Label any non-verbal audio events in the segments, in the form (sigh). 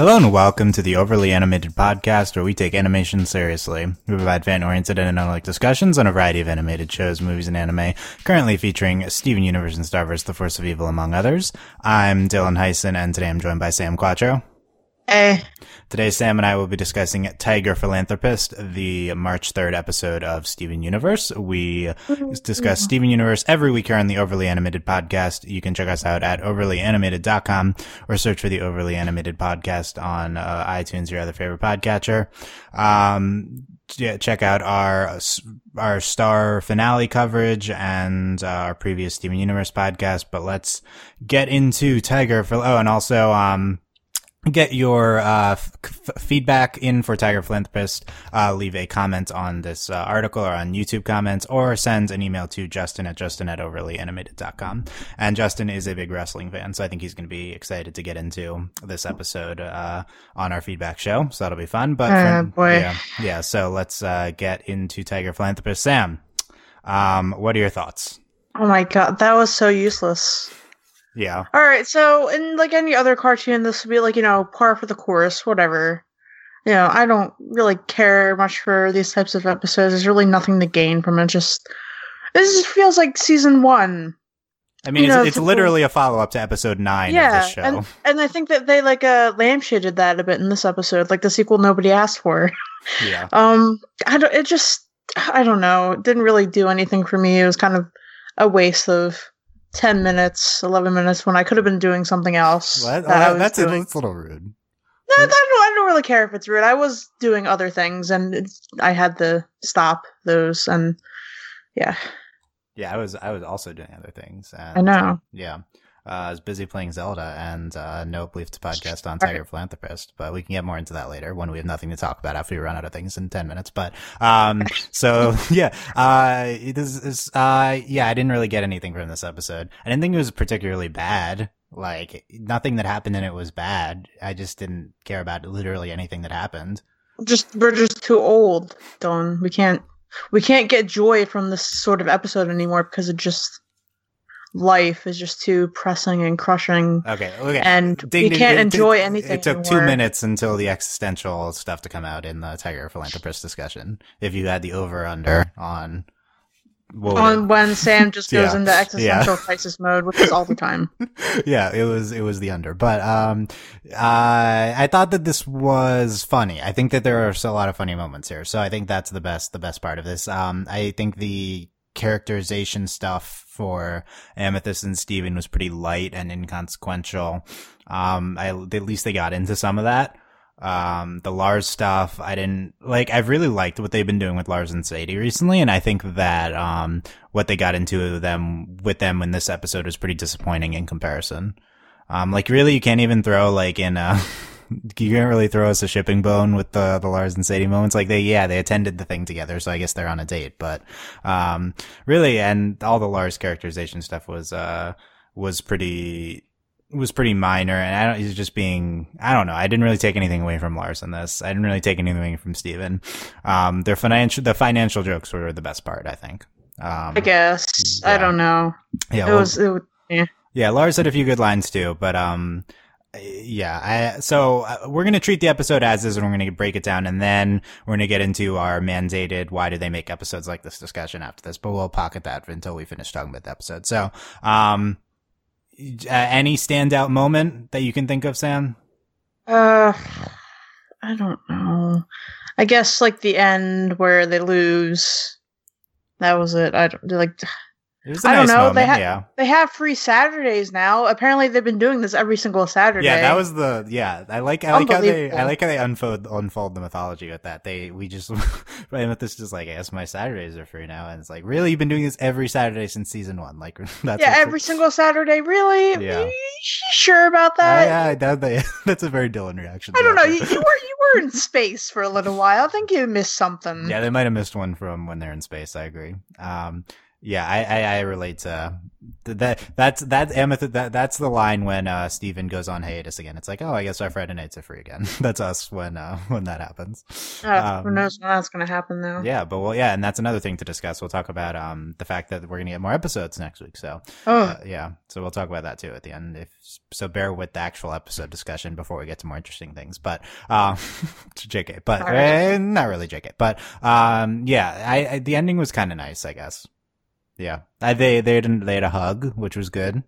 Hello and welcome to the Overly Animated Podcast, where we take animation seriously. We provide fan-oriented and analytic discussions on a variety of animated shows, movies, and anime, currently featuring Steven Universe and Star vs., The Force of Evil, among others. I'm Dylan Heisen, and today I'm joined by Sam Quattro. Hey. Today, Sam and I will be discussing Tiger Philanthropist, the March 3rd episode of Steven Universe. We discuss Steven Universe every week here on the Overly Animated Podcast. You can check us out at overlyanimated.com or search for the Overly Animated Podcast on uh, iTunes, your other favorite podcatcher. Um, check out our our star finale coverage and uh, our previous Steven Universe podcast. But let's get into Tiger. Phil- oh, and also um, get your uh, f- feedback in for Tiger Philanthropist. Uh, leave a comment on this uh, article or on YouTube comments or send an email to Justin at Justin at overlyanimated.com. And Justin is a big wrestling fan, so I think he's going to be excited to get into this episode uh, on our feedback show. So that'll be fun. But Oh, boy. yeah, yeah. So let's uh, get into Tiger Philanthropist. Sam, um, what are your thoughts? Oh my god, that was so useless. Yeah. All right, so in like any other cartoon, this would be like you know par for the course, whatever. You know, I don't really care much for these types of episodes. There's really nothing to gain from it. Just this just feels like season one. I mean, You it's, know, it's literally a follow up to episode nine of yeah, this show. and and I think that they like uh lampshaded that a bit in this episode, like the sequel nobody asked for. (laughs) yeah. (laughs) Um, I don't. It just, I don't know. It didn't really do anything for me. It was kind of a waste of ten minutes, eleven minutes when I could have been doing something else. That Oh, was that's, a, that's a little rude. No, I don't. I don't really care if it's rude. I was doing other things, and I had to stop those. And yeah, Yeah, I was I was also doing other things. And, I know. Yeah. Uh, I was busy playing Zelda and uh, no belief to podcast on Tiger Philanthropist, but we can get more into that later when we have nothing to talk about after we run out of things in 10 minutes. But, um, so (laughs) yeah, uh, it is, is, uh, yeah, I didn't really get anything from this episode. I didn't think it was particularly bad. Like, nothing that happened in it was bad. I just didn't care about literally anything that happened. just we're just too old, Don. We can't. We can't get joy from this sort of episode anymore because it just life is just too pressing and crushing. Okay. Okay. and Ding, we ding, can't enjoy anything. It took two minutes until the existential stuff to come out in the Tiger Philanthropist discussion. If you had the over under on on when Sam (laughs) just goes Yeah. into existential crisis mode, which is all the time. (laughs) yeah, it was it was the under. But um, uh, I thought that this was funny. I think that there are still a lot of funny moments here. So I think that's the best the best part of this. Um, I think the characterization stuff for Amethyst and Steven was pretty light and inconsequential. Um, I, at least they got into some of that. Um, the Lars stuff, I didn't like, I've really liked what they've been doing with Lars and Sadie recently. And I think that, um, what they got into them with them in this episode was pretty disappointing in comparison. Um, like really, you can't even throw like in, uh, (laughs) you can't really throw us a shipping bone with the, the Lars and Sadie moments. Like they, yeah, they attended the thing together. So I guess they're on a date, but, um, really, and all the Lars characterization stuff was, uh, was pretty, was pretty minor, and I don't. He's just being. I don't know. I didn't really take anything away from Lars in this. I didn't really take anything away from Steven. Um, their financial, the financial jokes were the best part. I think. Um, I guess Yeah. I don't know. yeah, it well, was. It was yeah. Lars had a few good lines too, but um, yeah. I so uh, we're gonna treat the episode as is, and we're gonna break it down, and then we're gonna get into our mandated why do they make episodes like this discussion after this. But we'll pocket that until we finish talking about the episode. So, um, uh, any standout moment that you can think of, Sam? Uh, I don't know. I guess like the end where they lose. That was it. I don't like. A I don't know, moment. they ha- yeah, They have free Saturdays now. Apparently, they've been doing this every single Saturday. yeah. That was the yeah. I like I like how they I like how they unfold unfold the mythology with that. They we just (laughs) right with this just like I guess my Saturdays are free now, and it's like really you've been doing this every Saturday since season one. Like (laughs) that's yeah, every single Saturday. Really? Yeah. You sure about that? I, that, they, (laughs) that's a very Dylan reaction. I don't know. You, you were you were in space for a little while. I think you missed something. Yeah, they might have missed one from when they're in space. I agree. Um, Yeah, I, I, I relate to that. That's that Amethyst. That that's the line when uh, Steven goes on hiatus again. It's like, oh, I guess our Friday nights are free again. (laughs) that's us when uh, when that happens. Uh, who Um, knows when that's going to happen though? Yeah, but well, yeah, and that's another thing to discuss. We'll talk about um the fact that we're gonna get more episodes next week. So Oh, uh, yeah, so we'll talk about that too at the end. If so, bear with the actual episode discussion before we get to more interesting things. But (laughs) um, Jk, but right. eh, not really Jk. But um, yeah, I, I the ending was kind of nice, I guess. Yeah, I, they they didn't they had a hug, which was good.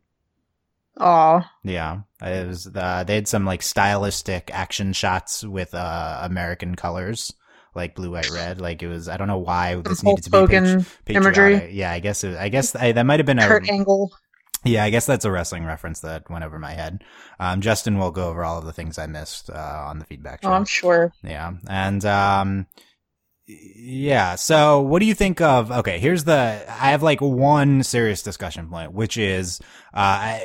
aw. Yeah, it was. Uh, they had some like stylistic action shots with uh American colors, like blue, white, red. Like it was. I don't know why this needed to be patri- imagery. Yeah, I guess. It, I guess I, that might have been a. Kurt Angle. Yeah, I guess that's a wrestling reference that went over my head. Um, Justin will go over all of the things I missed uh, on the feedback show. Oh, I'm sure. Yeah. And um yeah, so what do you think of okay, here's the I have like one serious discussion point, which is uh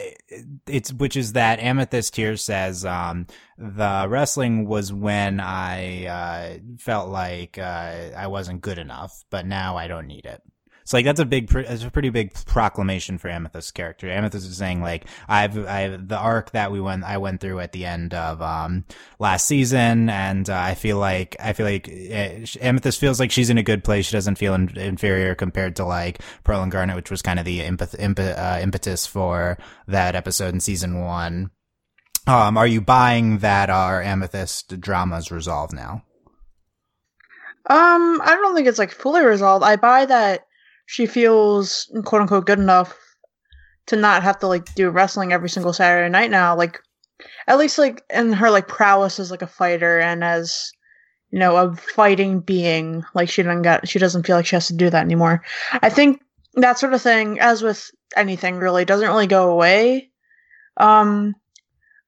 it's which is that Amethyst here says um the wrestling was when I uh felt like uh I wasn't good enough, but now I don't need it. So like that's a big, it's a pretty big proclamation for Amethyst's character. Amethyst is saying like I've, I've the arc that we went, I went through at the end of um last season, and uh, I feel like I feel like uh, Amethyst feels like she's in a good place. She doesn't feel in- inferior compared to like Pearl and Garnet, which was kind of the impetus imp- uh, impetus for that episode in season one. Um, are you buying that our Amethyst dramas resolved now? Um, I don't think it's like fully resolved. I buy that she feels quote unquote good enough to not have to like do wrestling every single Saturday night now. Like at least like in her like prowess as like a fighter and as you know a fighting being. Like she doesn't got she doesn't feel like she has to do that anymore. I think that sort of thing, as with anything really, doesn't really go away. Um,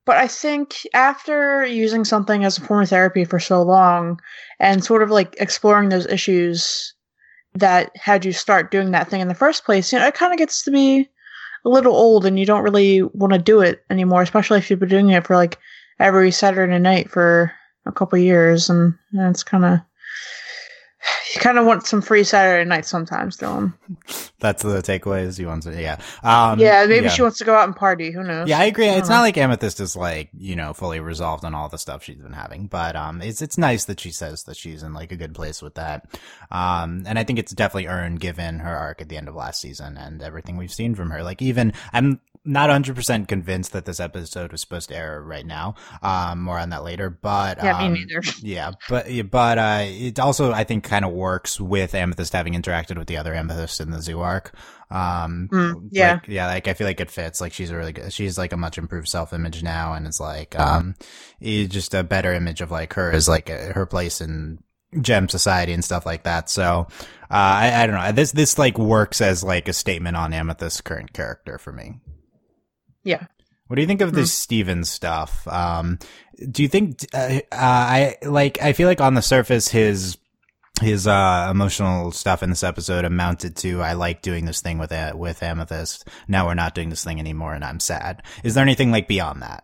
but I think after using something as a form of therapy for so long and sort of like exploring those issues that had you start doing that thing in the first place, you know, it kind of gets to be a little old and you don't really want to do it anymore, especially if you've been doing it for like every Saturday night for a couple years and, and it's kind of (sighs) you kind of want some free Saturday nights sometimes, Dylan. That's the takeaways you want to, yeah. Um, yeah, maybe yeah. she wants to go out and party. Who knows? Yeah, I agree. It's Uh-huh. not like Amethyst is like, you know, fully resolved on all the stuff she's been having, but, um, it's, it's nice that she says that she's in like a good place with that. Um, and I think it's definitely earned given her arc at the end of last season and everything we've seen from her. Like even, I'm not 100% convinced that this episode was supposed to air right now. Um, more on that later, but, Yeah, um, me neither. (laughs) yeah, but but uh, it also I think kind of works with Amethyst having interacted with the other Amethyst in the zoo arc. Um, Mm, yeah. like, yeah, like I feel like it fits. Like she's a really good. She's like a much improved self image now, and it's like um, it's just a better image of like her as like uh her place in gem society and stuff like that. So uh, I I don't know. This this like works as like a statement on Amethyst's current character for me. Yeah. What do you think of this Steven stuff? Um, do you think, uh, uh, I, like, I feel like on the surface, his, his, uh, emotional stuff in this episode amounted to, I like doing this thing with, A- with Amethyst. Now we're not doing this thing anymore and I'm sad. Is there anything like beyond that?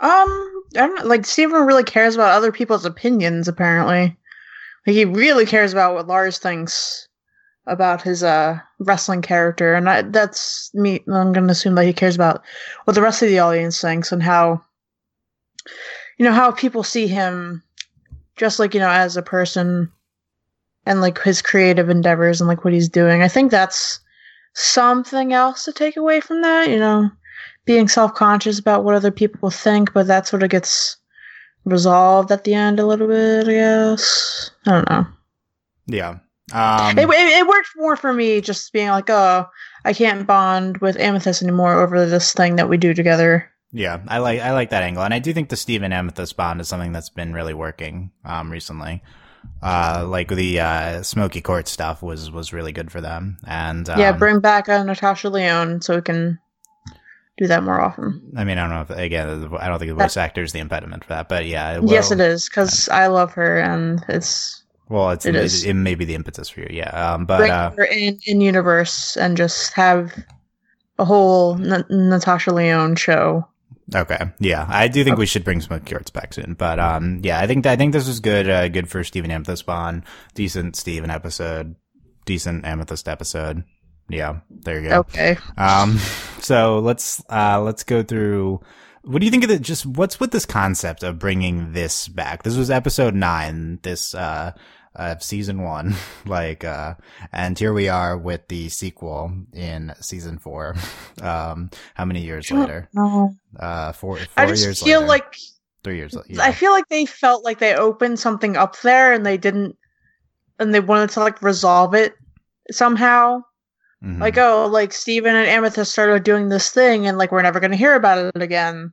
Um, I don't know, like Steven really cares about other people's opinions. Apparently, like he really cares about what Lars thinks about his uh wrestling character, and I, that's me. I'm gonna assume that he cares about what the rest of the audience thinks and how you know how people see him, just like you know as a person, and like his creative endeavors and like what he's doing. I think that's something else to take away from that. You know being self conscious about what other people think, but that sort of gets resolved at the end a little bit, I guess. I don't know. Yeah. Um, it, it, it worked more for me just being like, oh, I can't bond with Amethyst anymore over this thing that we do together. yeah, I like, I like that angle. And I do think the Steven Amethyst bond is something that's been really working, um, recently. Uh, like the, uh, Smoky Quartz stuff was, was really good for them. And, um, yeah, bring back uh, Natasha Lyonne so we can do that more often. I mean, I don't know if again, I don't think the voice actor is the impediment for that, but yeah, it yes, it is because I love her and it's Well, it's It it, is. it may be the impetus for you, yeah. Um, but bring uh, her in in universe and just have a whole N- Natasha Lyonne show. okay, yeah, I do think we should bring Smoky Quartz back soon. But um, yeah, I think I think this was good, uh, good for Steven Amethyst Bond, decent Steven episode, decent Amethyst episode. Yeah, there you go. Okay. Um, (laughs) so let's uh let's go through. What do you think of the just what's with this concept of bringing this back? This was episode nine. This uh of season one, (laughs) like, uh, and here we are with the sequel in season four. (laughs) Um, how many years later? No. Uh, four, four I just years feel later. like three years later. I feel like they felt like they opened something up there and they didn't, and they wanted to like resolve it somehow. Mhm. Like, oh, like Steven and Amethyst started doing this thing, and like we're never going to hear about it again.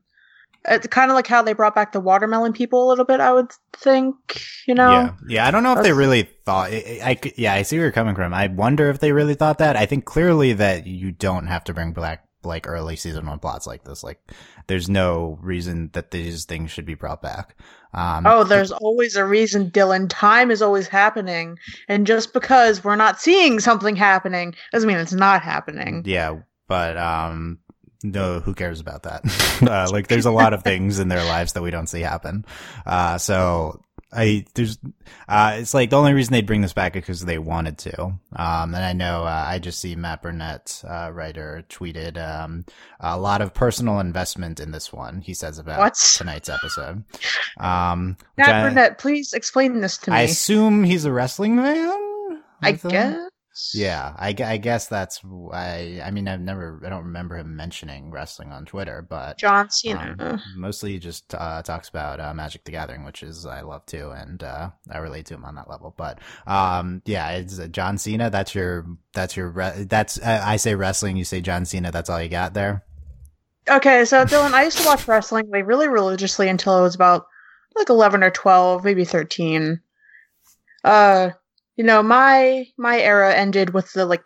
It's kind of like how they brought back the watermelon people a little bit. I would think, you know. Yeah, yeah. I don't know if they really thought. I, I yeah, I see where you're coming from. I wonder if they really thought that. I think clearly that you don't have to bring back like early season one plots like this. Like, there's no reason that these things should be brought back. Um, Oh, there's always a reason, Dylan. Time is always happening, and just because we're not seeing something happening doesn't mean it's not happening. yeah, but um, no, who cares about that? (laughs) (laughs) uh, like, there's a lot of things in their lives that we don't see happen. Uh, so I there's uh, it's like the only reason they'd bring this back is because they wanted to. Um, and I know uh, I just see Matt Burnett, uh, writer, tweeted um a lot of personal investment in this one. He says about What? tonight's episode. Um, Matt I, Burnett, please explain this to me. I assume he's a wrestling fan. I guess. Yeah, I, I guess that's why. I mean, I've never, I don't remember him mentioning wrestling on Twitter, but John Cena. um, mostly he just uh, talks about uh, Magic the Gathering, which is I love too, and uh, I relate to him on that level. But um, yeah, it's uh, John Cena. That's your, that's your, re- that's uh, I say wrestling, you say John Cena. That's all you got there. Okay, so Dylan, I used to watch wrestling like really religiously until I was about like eleven or twelve, maybe thirteen. Uh, you know, my my era ended with the like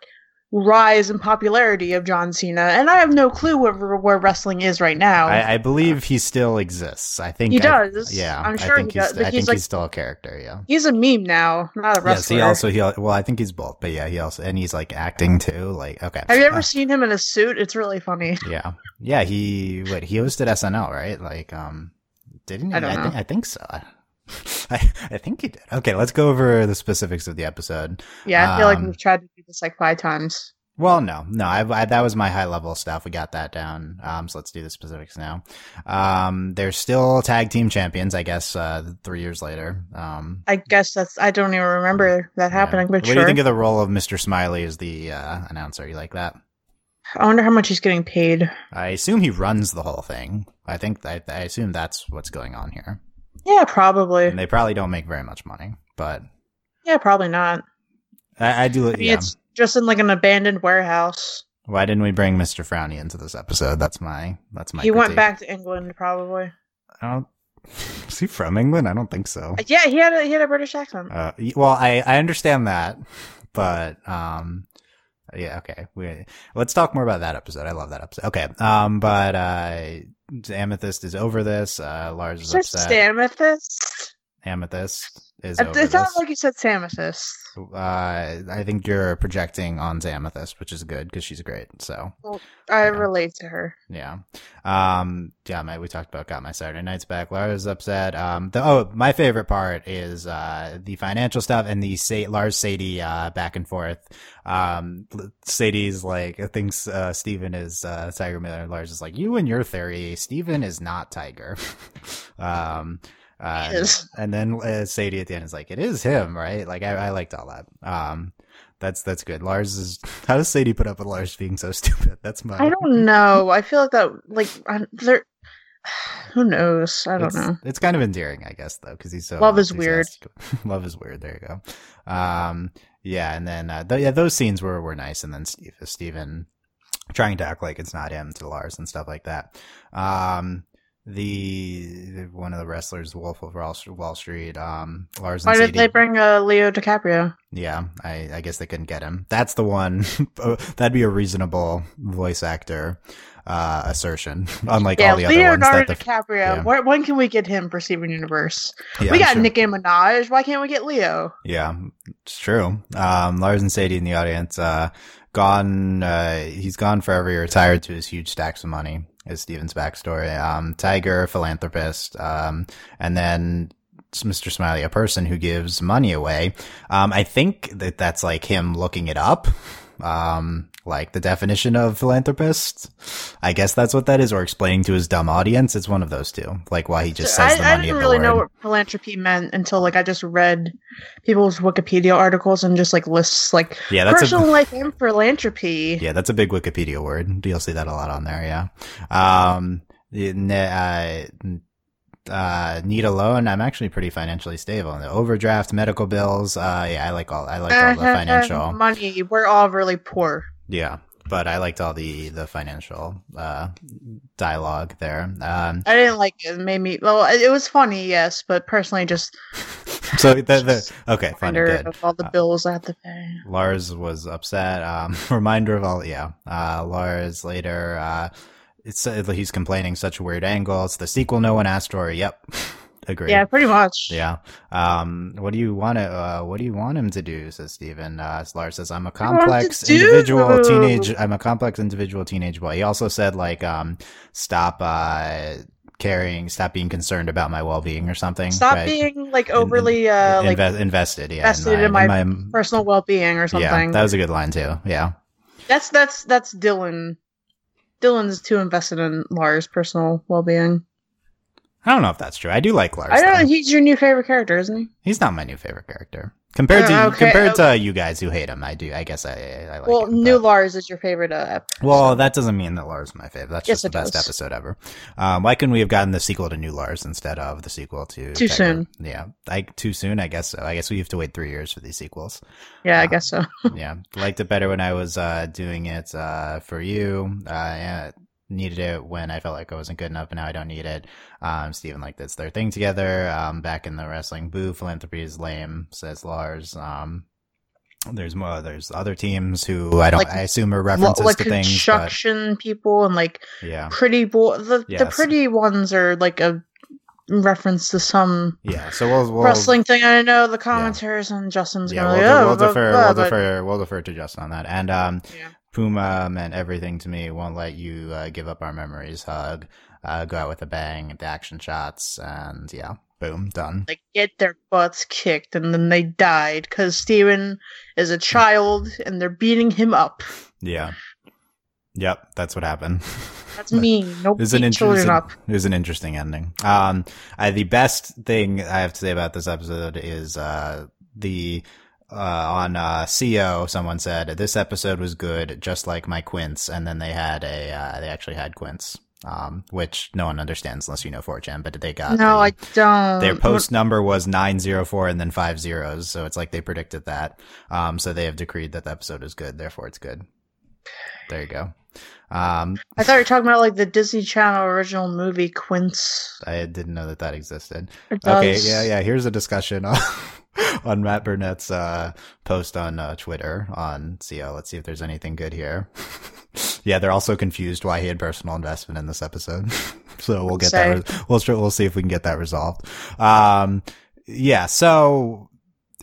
rise in popularity of John Cena, and I have no clue where where wrestling is right now. I, I believe he still exists. I think He I- does. yeah, I'm I sure think he he's, does, I he's think like- he's still a character. Yeah. He's a meme now, not a wrestler. Yes, he also he well, I think he's both, but yeah, he also and he's like acting too. Like, okay, have you ever Uh, seen him in a suit? It's really funny. (laughs) Yeah, yeah. He what he hosted SNL, right? Like, um, didn't he? I I, think I think so. (laughs) I, I think he did. Okay, let's go over the specifics of the episode. Yeah, I feel like Um, we've tried to do this like five times. Well, no, no. I, I that was my high level stuff. We got that down. Um, so let's do the specifics now. Um, they're still tag team champions, I guess. Uh, three years later. Um, I guess that's. I don't even remember that yeah. happening, but what sure. do you think of the role of Mr. Smiley as the uh, announcer? You like that? I wonder how much he's getting paid. I assume he runs the whole thing. I think I, I assume that's what's going on here. Yeah, probably. And they probably don't make very much money, but Yeah, probably not. I, I do. I mean, yeah. it's just in like an abandoned warehouse. Why didn't we bring Mr. Frowny into this episode? That's my. That's my. he went back to England, probably. I don't. (laughs) Is he from England? I don't think so. Yeah, he had a, he had a British accent. Uh, well, I I understand that, but um, yeah, okay. We let's talk more about that episode. I love that episode. Okay, um, but uh, Amethyst is over this. Uh, Lars is Just upset. Amethyst. Amethyst is It, it sounded this. like you said Samethyst. uh, I think you're projecting on Amethyst, which is good because she's great. So I Yeah. relate to her. Yeah. Um, yeah, my, we talked about got my Saturday nights back. Lara's upset. Um, the, oh, my favorite part is, uh, the financial stuff and the Sa- Lars Sadie, uh, back and forth. Um, Sadie's like, thinks, uh, Steven is, uh, Tiger Miller. Lars is like, you and your theory, Steven is not Tiger. (laughs) um, uh, (laughs) and then uh, Sadie at the end is like, it is him, right? Like, I, I liked all that. Um, that's, that's good. Lars is, (laughs) how does Sadie put up with Lars being so (laughs) stupid? That's my, I don't know. I feel like that. Like I, there. (sighs) Who knows? I don't it's, know. It's kind of endearing, I guess, though, because he's so Love is weird. Love is weird. There you go. Um, yeah, and then uh, th- yeah, those scenes were were nice, and then Steve, Steven trying to act like it's not him to Lars and stuff like that. Um, the one of the wrestlers, Wolf of Wall, Wall Street, um, Lars and Why did Sadie. they bring uh, Leo DiCaprio? Yeah, I, I guess they couldn't get him. That's the one. (laughs) that'd be a reasonable voice actor uh, assertion, (laughs) unlike yeah, all the other Leonardo ones. That the, DiCaprio. yeah. When, when can we get him for Steven Universe? yeah, we got sure. Nicki Minaj. Why can't we get Leo? Yeah, it's true. Um, Lars and Sadie in the audience, uh, gone, uh, he's gone forever. He retired to his huge stacks of money is Steven's backstory. Um, Tiger, philanthropist, um, and then Mr. Smiley, a person who gives money away. Um, I think that that's like him looking it up. Um, like the definition of philanthropist. I guess that's what that is, or explaining to his dumb audience. It's one of those two. Like why he just says I, the money. I didn't really know what philanthropy meant until like I just read people's Wikipedia articles and just like lists like Yeah, that's personal a life and philanthropy. yeah, that's a big Wikipedia word. You'll see that a lot on there. Yeah. Um, uh, uh, need a loan. I'm actually pretty financially stable. The overdraft, medical bills. Uh, yeah, I like all. I like all the financial. money. We're all really poor. Yeah, but I liked all the the financial uh dialogue there. Um, I didn't like it. It made me well. It was funny, yes, but personally, just (laughs) so the, the okay, funny, reminder good. of all the Uh, bills I have to pay. Lars was upset. Um, (laughs) reminder of all, yeah. Uh, Lars later, uh, it's uh, he's complaining such a weird angle. It's the sequel no one asked for. Yep, (laughs) agree. Yeah, pretty much. Yeah. Um, what do you want to, uh, what do you want him to do? Says Steven. Uh, Lars says, I'm a complex individual teenage, I'm a complex individual teenage boy. He also said, like, um, stop, uh, caring, stop being concerned about my well-being or something. Stop right? being like overly uh like invested. Yeah. invested in my personal well being or something yeah, that was a good line too. Yeah. That's that's that's Dylan. Dylan's too invested in Lars' personal well being. I don't know if that's true. I do like Lars. I don't know. He's your new favorite character, isn't he? He's not my new favorite character. Compared to Uh, okay, compared to you guys who hate him, I do. I guess I, I like well, him, new but- Lars is your favorite. Uh, Well, that doesn't mean that Lars is my favorite. That's Yes, just the best does. episode ever. Um, why couldn't we have gotten the sequel to New Lars instead of the sequel to Too Tiger? soon. Yeah, like too soon. I guess so. I guess we have to wait three years for these sequels. yeah, I uh, guess so. (laughs) yeah, liked it better when I was uh, doing it uh, for you. Uh, yeah, needed it when I felt like I wasn't good enough, but now I don't need it. Um, Steven liked it's their thing together. Um, back in the wrestling boo, philanthropy is lame, says Lars. Um, there's more. There's other teams who I don't. Like- I assume are Well, references like to things, but construction people and like yeah, pretty boy. The the pretty ones are like a reference to some yeah. So we'll, we'll wrestling thing. I know the commentators and Justin's Yeah, gonna we'll, like, oh, we'll defer. blah, we'll but- defer. We'll defer to Justin on that. And um, Yeah. Puma meant everything to me. Won't let you uh, give up our memories. Hug. Uh, go out with a bang. The action shots. And yeah, boom, done. They get their butts kicked, and then they died because Steven is a child, and they're beating him up. Yeah. Yep, that's what happened. (laughs) That's mean. No It was an children interesting. up. It was an interesting ending. Um, I, the best thing I have to say about this episode is uh the uh on uh CO someone said this episode was good just like my quints and then they had a uh, they actually had quints um which no one understands unless you know 4chan but they got No, the- I don't. their post number was 904 and then five zeros so it's like they predicted that. Um so they have decreed that the episode is good therefore it's good. There you go um I thought you were talking about like the Disney Channel original movie Quints. I didn't know that that existed. It Okay, yeah, yeah. Here's a discussion (laughs) on, on Matt Burnett's uh, post on uh, Twitter on CO. Let's see if there's anything good here. (laughs) yeah, they're also confused why he had personal investment in this episode. (laughs) so we'll get that. Re- we'll we'll see if we can get that resolved. Um, yeah. So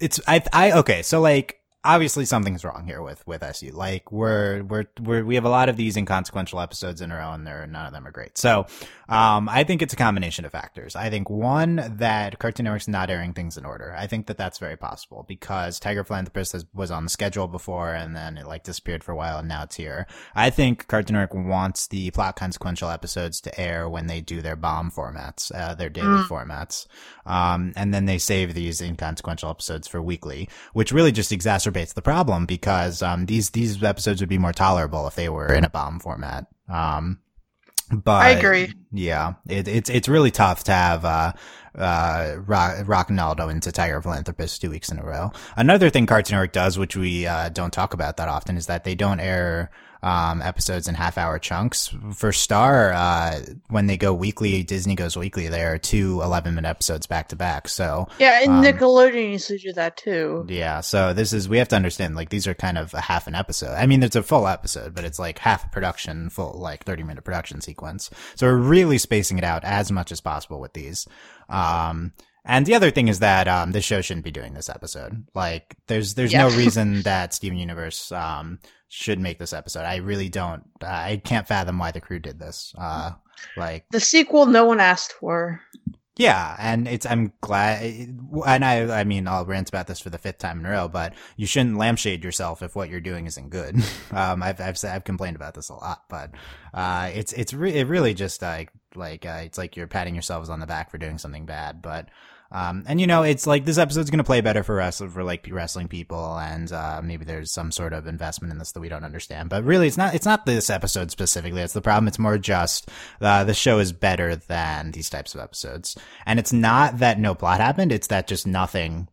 it's I I okay. So like obviously something's wrong here with with SU. Like we're we're we're we have a lot of these inconsequential episodes in a row, and they're none of them are great. So um, I think it's a combination of factors. I think one that Cartoon Network's not airing things in order. I think that that's very possible because Tiger Philanthropist has, was on the schedule before, and then it like disappeared for a while, and now it's here. I think Cartoon Network wants the plot consequential episodes to air when they do their bomb formats, uh, their daily Mm. formats, um, and then they save these inconsequential episodes for weekly, which really just exacerbates the problem because um, these these episodes would be more tolerable if they were in a bomb format. Um, but I agree. yeah, it, it's it's really tough to have uh, uh, Rock, Rocknaldo into Tiger Philanthropist two weeks in a row. Another thing Cartoon Network does, which we uh, don't talk about that often, is that they don't air um, episodes in half hour chunks. For Star, uh, when they go weekly, Disney goes weekly. There are two 11 minute episodes back to back. So Yeah, and Um, Nickelodeon used to do that too. yeah, so this is we have to understand like these are kind of a half an episode. I mean, it's a full episode, but it's like half a production, full like thirty minute production sequence. So we're really spacing it out as much as possible with these. Um, and the other thing is that um, this show shouldn't be doing this episode. Like, there's there's no (laughs) reason that Steven Universe um should make this episode. I really don't. I can't fathom why the crew did this. Uh, like The sequel no one asked for. Yeah, and it's I'm glad, and I I mean I'll rant about this for the fifth time in a row, but you shouldn't lampshade yourself if what you're doing isn't good. (laughs) Um, I've I've I've complained about this a lot, but uh, it's it's re- it really just like like uh, it's like you're patting yourselves on the back for doing something bad, but um, and you know, it's like this episode's to play better for wrestling, for like wrestling people. And, uh, maybe there's some sort of investment in this that we don't understand, but really it's not, it's not this episode specifically. It's the problem. It's more just, uh, the show is better than these types of episodes. And it's not that no plot happened. It's that just nothing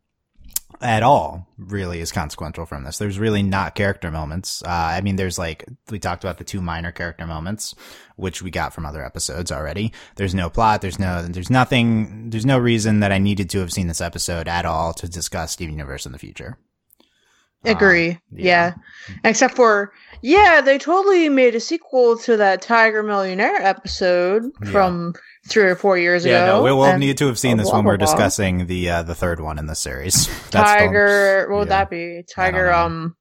at all really is consequential from this. There's really not character moments. Uh, I mean, there's like, we talked about the two minor character moments, which we got from other episodes already. There's no plot. There's no, there's nothing, there's no reason that I needed to have seen this episode at all to discuss Steven Universe in the future. Agree. Uh, yeah. yeah. Except for, yeah, they totally made a sequel to that Tiger Millionaire episode yeah. from three or four years yeah, ago. Yeah, no, we will need to have seen this blah, when blah, we're discussing the uh, the third one in the series. (laughs) Tiger, the, what would yeah. that be? Tiger, um,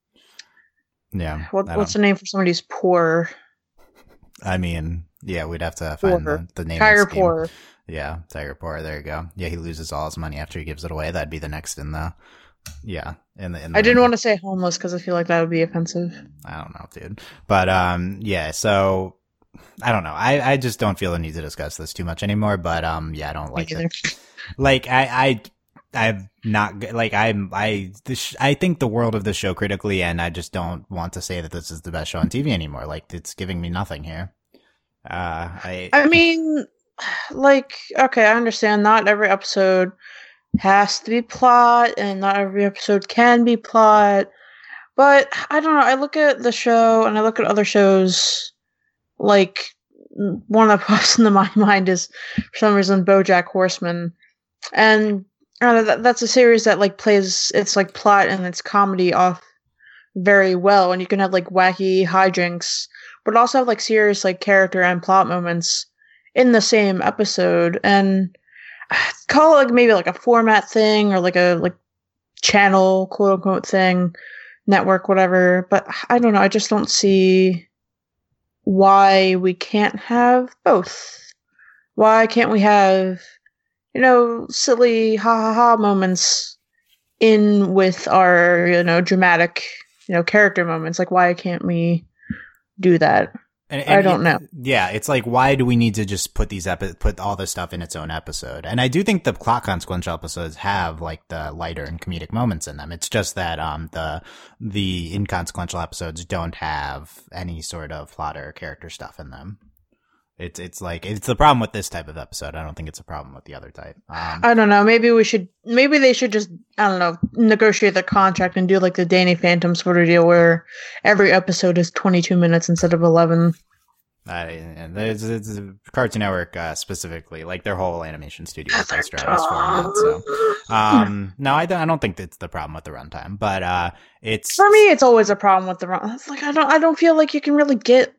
yeah. What, what's the name for somebody who's poor? I mean, yeah, we'd have to find the, the, name. Tiger Poor. Yeah, Tiger Poor. There you go. Yeah, he loses all his money after he gives it away. That'd be the next in the. Yeah, in the. In the I didn't want to say homeless because I feel like that would be offensive. I don't know, dude. But um, yeah. So I don't know. I, I just don't feel the need to discuss this too much anymore. But um, yeah, I don't like it. (laughs) Like I I I'm not like I'm I this I think the world of the show critically, and I just don't want to say that this is the best show on TV anymore. Like it's giving me nothing here. Uh, I I mean, like okay, I understand. Not every episode has to be plot, and not every episode can be plot. But I don't know. I look at the show and I look at other shows like one that pops into my mind is for some reason BoJack Horseman, and uh, that, that's a series that like plays its like plot and its comedy off very well, and you can have like wacky hijinks, but also have like serious like character and plot moments in the same episode, and (sighs) call it like maybe like a format thing or like a like channel quote unquote thing, network whatever. But I don't know. I just don't see why we can't have both. Why can't we have, you know, silly ha ha ha moments in with our, you know, dramatic, you know, character moments? Like, why can't we do that? And, and I don't know. Yeah, it's like why do we need to just put these epi- put all this stuff in its own episode? And I do think the plot consequential episodes have like the lighter and comedic moments in them. It's just that um the the inconsequential episodes don't have any sort of plot or character stuff in them. It's it's like it's the problem with this type of episode. I don't think it's a problem with the other type. Um, I don't know. Maybe we should. Maybe they should just I don't know negotiate the contract and do like the Danny Phantom sort of deal where every episode is twenty two minutes instead of eleven. Uh, and it's, it's Cartoon Network uh, specifically, like their whole animation studio is based around this format. So, um, no, I don't. I don't think that's the problem with the runtime, but uh, it's for me. It's always a problem with the run. It's like I don't. I don't feel like you can really get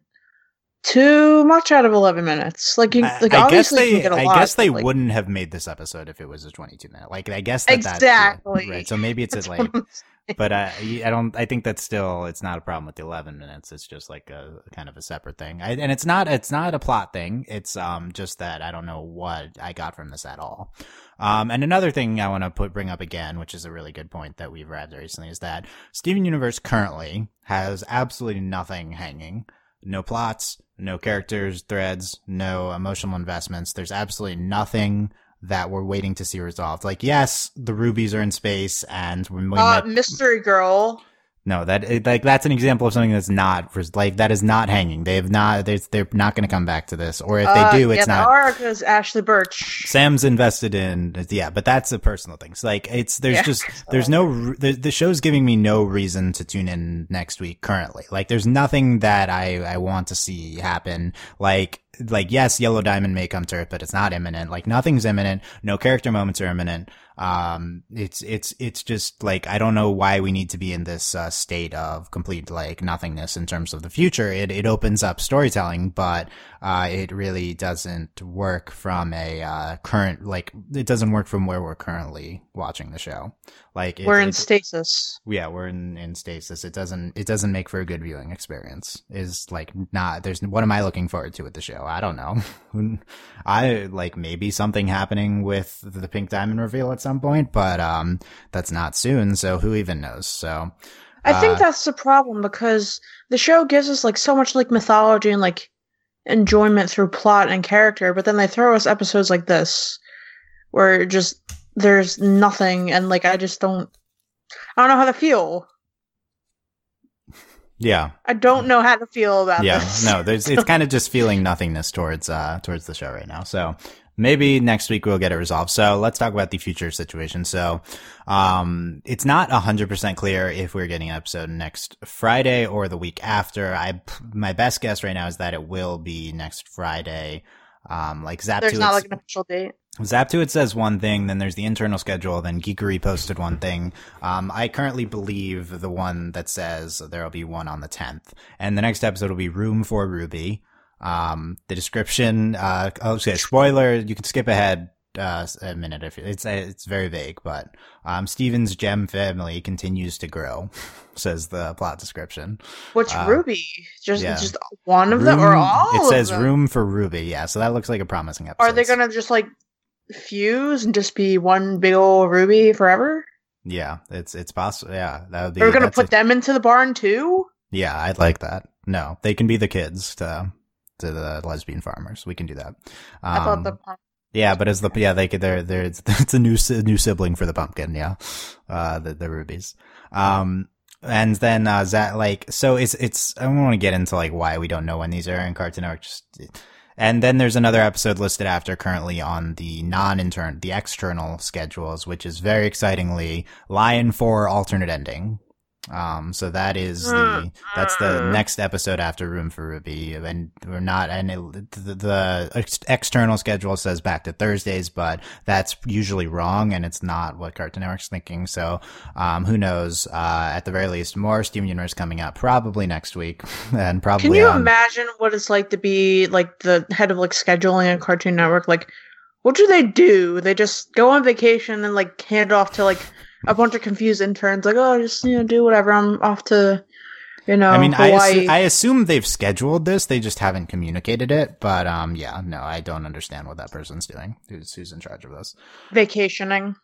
too much out of 11 minutes. Like, you, like I, I guess they, I lot, guess they like, wouldn't have made this episode if it was a 22 minute. Like, I guess that, exactly that, right. So maybe it's (laughs) a, like, but I, I don't, I think that's still, it's not a problem with the 11 minutes. It's just like a kind of a separate thing. I, and it's not, it's not a plot thing. It's, um, just that I don't know what I got from this at all. Um, and another thing I want to put, bring up again, which is a really good point that we've read recently is that Steven Universe currently has absolutely nothing hanging no plots, no characters, threads, no emotional investments. There's absolutely nothing that we're waiting to see resolved. Like, yes, the rubies are in space, and we uh, met- Mystery Girl no, that like that's an example of something that's not like that is not hanging. They have not. They're, they're not going to come back to this, or if they uh, do, it's yeah, not. Are because Ashly Burch. Sam's invested in yeah, but that's a personal thing. So like it's there's yeah. just there's no the, the show's giving me no reason to tune in next week currently. Like there's nothing that I I want to see happen. Like like yes, Yellow Diamond may come to Earth, but it's not imminent. Like nothing's imminent. No character moments are imminent. Um, it's, it's, it's just like, I don't know why we need to be in this, uh, state of complete, like, nothingness in terms of the future. It, it opens up storytelling, but, uh, it really doesn't work from a, uh, current, like, it doesn't work from where we're currently watching the show. Like, it, we're in it, stasis. Yeah, we're in, in stasis. It doesn't, it doesn't make for a good viewing experience. Is like not, there's, what am I looking forward to with the show? I don't know. (laughs) I like maybe something happening with the pink diamond reveal at some point, but um, that's not soon. So who even knows? So I think uh, that's the problem because the show gives us like so much like mythology and like enjoyment through plot and character, but then they throw us episodes like this where just there's nothing and like I just don't I don't know how to feel. yeah, I don't know how to feel about yeah. this. No, there's it's (laughs) kind of just feeling nothingness towards uh towards the show right now. So maybe next week we'll get it resolved. So let's talk about the future situation. So, um, it's not hundred percent clear if we're getting an episode next Friday or the week after. I, my best guess right now is that it will be next Friday. Um, like Zap There's to not like an official date. Zap2it says one thing, then there's the internal schedule, then Geekery posted one thing. Um, I currently believe the one that says there'll be one on the 10th. And the next episode will be Room for Ruby. Um, the description, uh, oh, okay, spoiler, you can skip ahead, uh, a minute if it's, it's very vague, but, um, Steven's gem family continues to grow, (laughs) says the plot description. Which Uh, Ruby? Just yeah. just one of them or all It says them? Room for Ruby, yeah, so that looks like a promising episode. Are they gonna just like fuse and just be one big old Ruby forever? Yeah, it's, it's possible, yeah, that would be. We're gonna that's a- put them into the barn too? Yeah, I'd like that. No, they can be the kids to to the lesbian farmers. We can do that. I thought Um, the yeah, but as the yeah they could they're they're it's, (laughs) it's a new new sibling for the pumpkin. Yeah, uh, the the rubies. Um, and then uh, that like so it's it's I don't want to get into like why we don't know when these are in Cartoon Network. Just and then there's another episode listed after currently on the non-intern, the external schedules, which is very excitingly Lion 4 alternate ending. Um, so that is the, that's the next episode after Room for Ruby. And we're not, and it, the, the ex- external schedule says back to Thursdays, but that's usually wrong and it's not what Cartoon Network's thinking. So, um, who knows? Uh, at the very least, more Steven Universe coming up probably next week (laughs) and probably Can you on- imagine what it's like to be like the head of like scheduling at Cartoon Network? Like, what do they do? They just go on vacation and like hand off to like a bunch of confused interns. Like, oh, just you know, do whatever. I'm off to, you know, I mean, I, assu- I assume they've scheduled this. They just haven't communicated it. But um, yeah, no, I don't understand what that person's doing. Who's who's in charge of this? vacationing.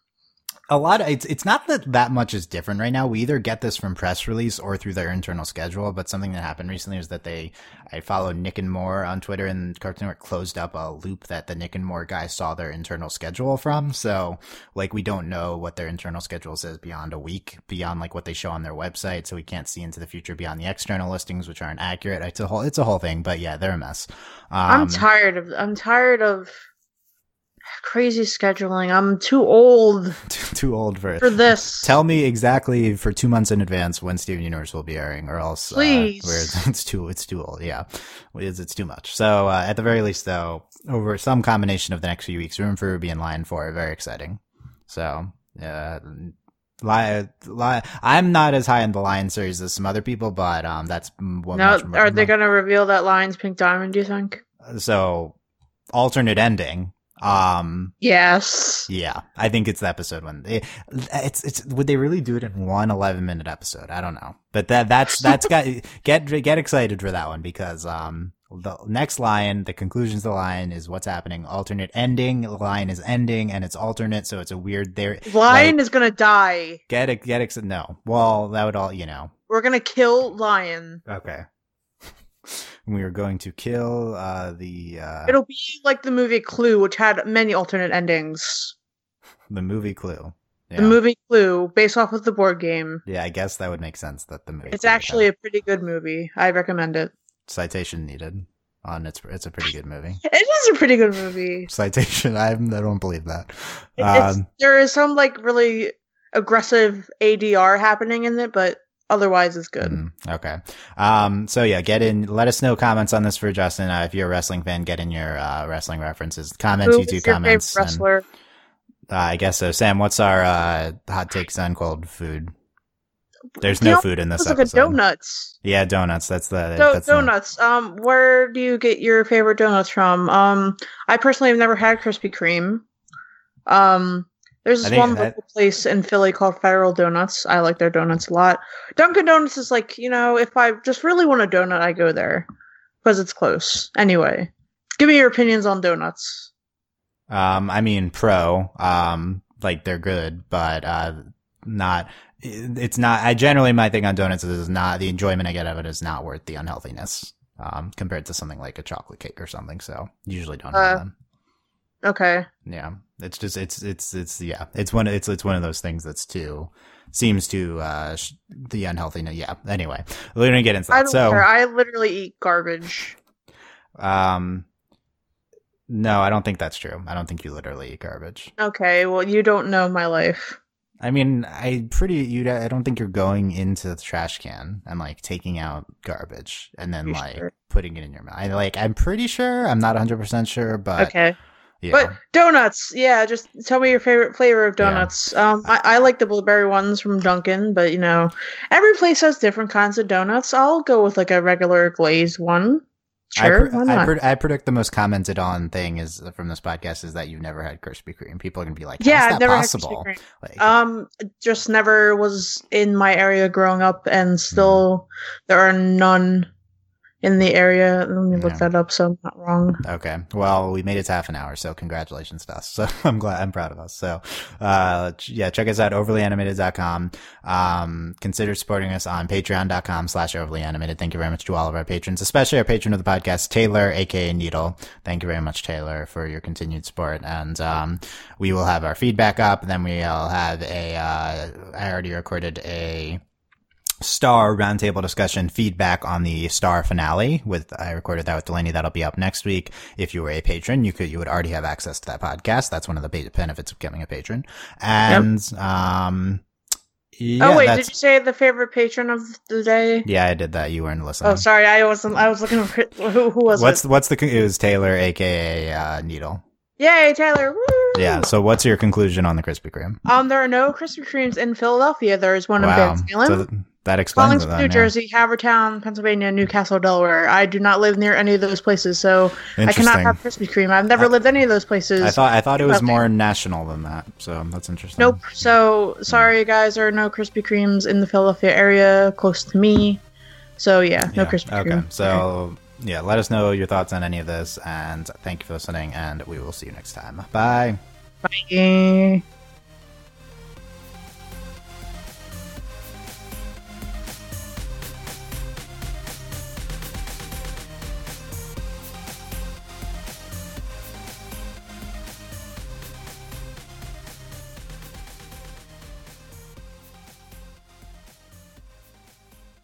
A lot. Of, it's it's not that that much is different right now. We either get this from press release or through their internal schedule. But something that happened recently is that they I followed Nick and More on Twitter, and Cartoon Network closed up a loop that the Nick and More guy saw their internal schedule from. So like we don't know what their internal schedule says beyond a week, beyond like what they show on their website. So we can't see into the future beyond the external listings, which aren't accurate. It's a whole it's a whole thing. But yeah, they're a mess. Um, I'm tired of. I'm tired of crazy scheduling. I'm too old (laughs) too, too old for for this. Tell me exactly for two months in advance when Steven Universe will be airing, or else Please. uh, (laughs) it's too it's too old. Yeah, it's, it's too much. So uh, at the very least, though, over some combination of the next few weeks, Room for Ruby and Lion Four are very exciting. So. Uh, Li- Li- I'm not as high in the Lion series as some other people, but um, that's what now, more- are they going to reveal that Lion's Pink Diamond? Do you think? so alternate ending. Um, Yes. Yeah, I think it's the episode when it, it's it's would they really do it in one 11 minute episode? I don't know, but that that's that's got (laughs) get get excited for that one because um the next line, the conclusions of the Lion is what's happening. Alternate ending, the Lion is ending, and it's alternate, so it's a weird there. Lion like, is going to die. get it, get excited. No, well that would all you know. We're going to kill Lion. Okay, we are going to kill uh the uh It'll be like the movie Clue, which had many alternate endings. the movie Clue. Yeah. The movie Clue, based off of the board game. Yeah, I guess that would make sense that the movie. It's Clue actually a pretty good movie. I recommend it. citation needed on it's it's a pretty good movie (laughs) It is a pretty good movie. (laughs) citation i i don't believe that um there is some like really aggressive ADR happening in it, but otherwise it's good. mm, okay um so yeah get in let us know comments on this for justin uh, if you're a wrestling fan get in your uh wrestling references comments Who youtube is your comments favorite and, wrestler? uh, i guess so sam what's our uh hot takes on cold food there's no food in this It's like a episode donuts. yeah donuts that's the Do- that's the- donuts. Um, where do you get your favorite donuts from? Um, I personally have never had Krispy Kreme. Um, there's this one that- place in Philly called Federal Donuts. I like their donuts a lot. Dunkin' Donuts is like, you know, if I just really want a donut, I go there because it's close. Anyway, Give me your opinions on donuts. Um, I mean, pro. Um, like they're good, but uh, not. It's not. I generally my thing on donuts is not the enjoyment I get of it is not worth the unhealthiness. Um, compared to something like a chocolate cake or something. So usually don't have Uh, them. Okay. Yeah, it's just it's it's it's yeah, it's one it's it's one of those things that's too seems to uh sh- the unhealthiness. Yeah. Anyway, we're gonna get into I that. don't So care. I literally eat garbage. um, no, I don't think that's true. I don't think you literally eat garbage. Okay, well, you don't know my life. I mean, I pretty you. I don't think you're going into the trash can and like taking out garbage and then like sure? putting it in your mouth. I like. I'm pretty sure. I'm not 100 percent sure, but okay. Yeah. But donuts, yeah, just tell me your favorite flavor of Yeah. donuts. Um, I, I like the blueberry ones from Dunkin', but you know, every place has different kinds of donuts. I'll go with like a regular glazed one. Sure, I, pre- I, pre- I predict the most commented on thing is from this podcast is that you've never had Krispy Kreme. People are gonna be like, yeah, "How's I've that never possible?" had Krispy Like, Um, just never was in my area growing up, and still there are none in the area. Let me look Yeah. that up so I'm not wrong. okay, well, we made it to half an hour, so congratulations to us. (laughs) So I'm glad, I'm proud of us. So, uh, yeah, check us out overlyanimated.com. Um, consider supporting us on patreon.com slash overlyanimated. Thank you very much to all of our patrons, especially our patron of the podcast, Taylor, aka Needle. Thank you very much, Taylor, for your continued support. And, um, we will have our feedback up. and Then we'll have a, uh, I already recorded a, Star roundtable discussion feedback on the Star finale with I recorded that with Delaney. That'll be up next week. If you were a patron, you could you would already have access to that podcast. That's one of the benefits of becoming a patron. And um, yeah, oh wait, that's, did you say the favorite patron of the day? yeah, I did that. You weren't listening. Oh, sorry, I wasn't. I was looking for (laughs) who, who was what's it? what's the it was Taylor, aka uh, Needle. Yay, Taylor! Woo! Yeah. So what's your conclusion on the Krispy Kreme? Um, there are no Krispy Kremes in Philadelphia. There is one in wow. Van Salem, So th- that explains Then, New yeah. Jersey, Havertown, Pennsylvania, Newcastle, Delaware. I do not live near any of those places, so I cannot have Krispy Kreme. I've never I- lived any of those places. I thought I thought it was Okay. more national than that. So that's interesting. Nope. So sorry, guys. There are no Krispy Kremes in the Philadelphia area close to me. So yeah, no Yeah, Krispy Okay. Kreme. So yeah, let us know your thoughts on any of this, and thank you for listening, and we will see you next time. Bye. Bye.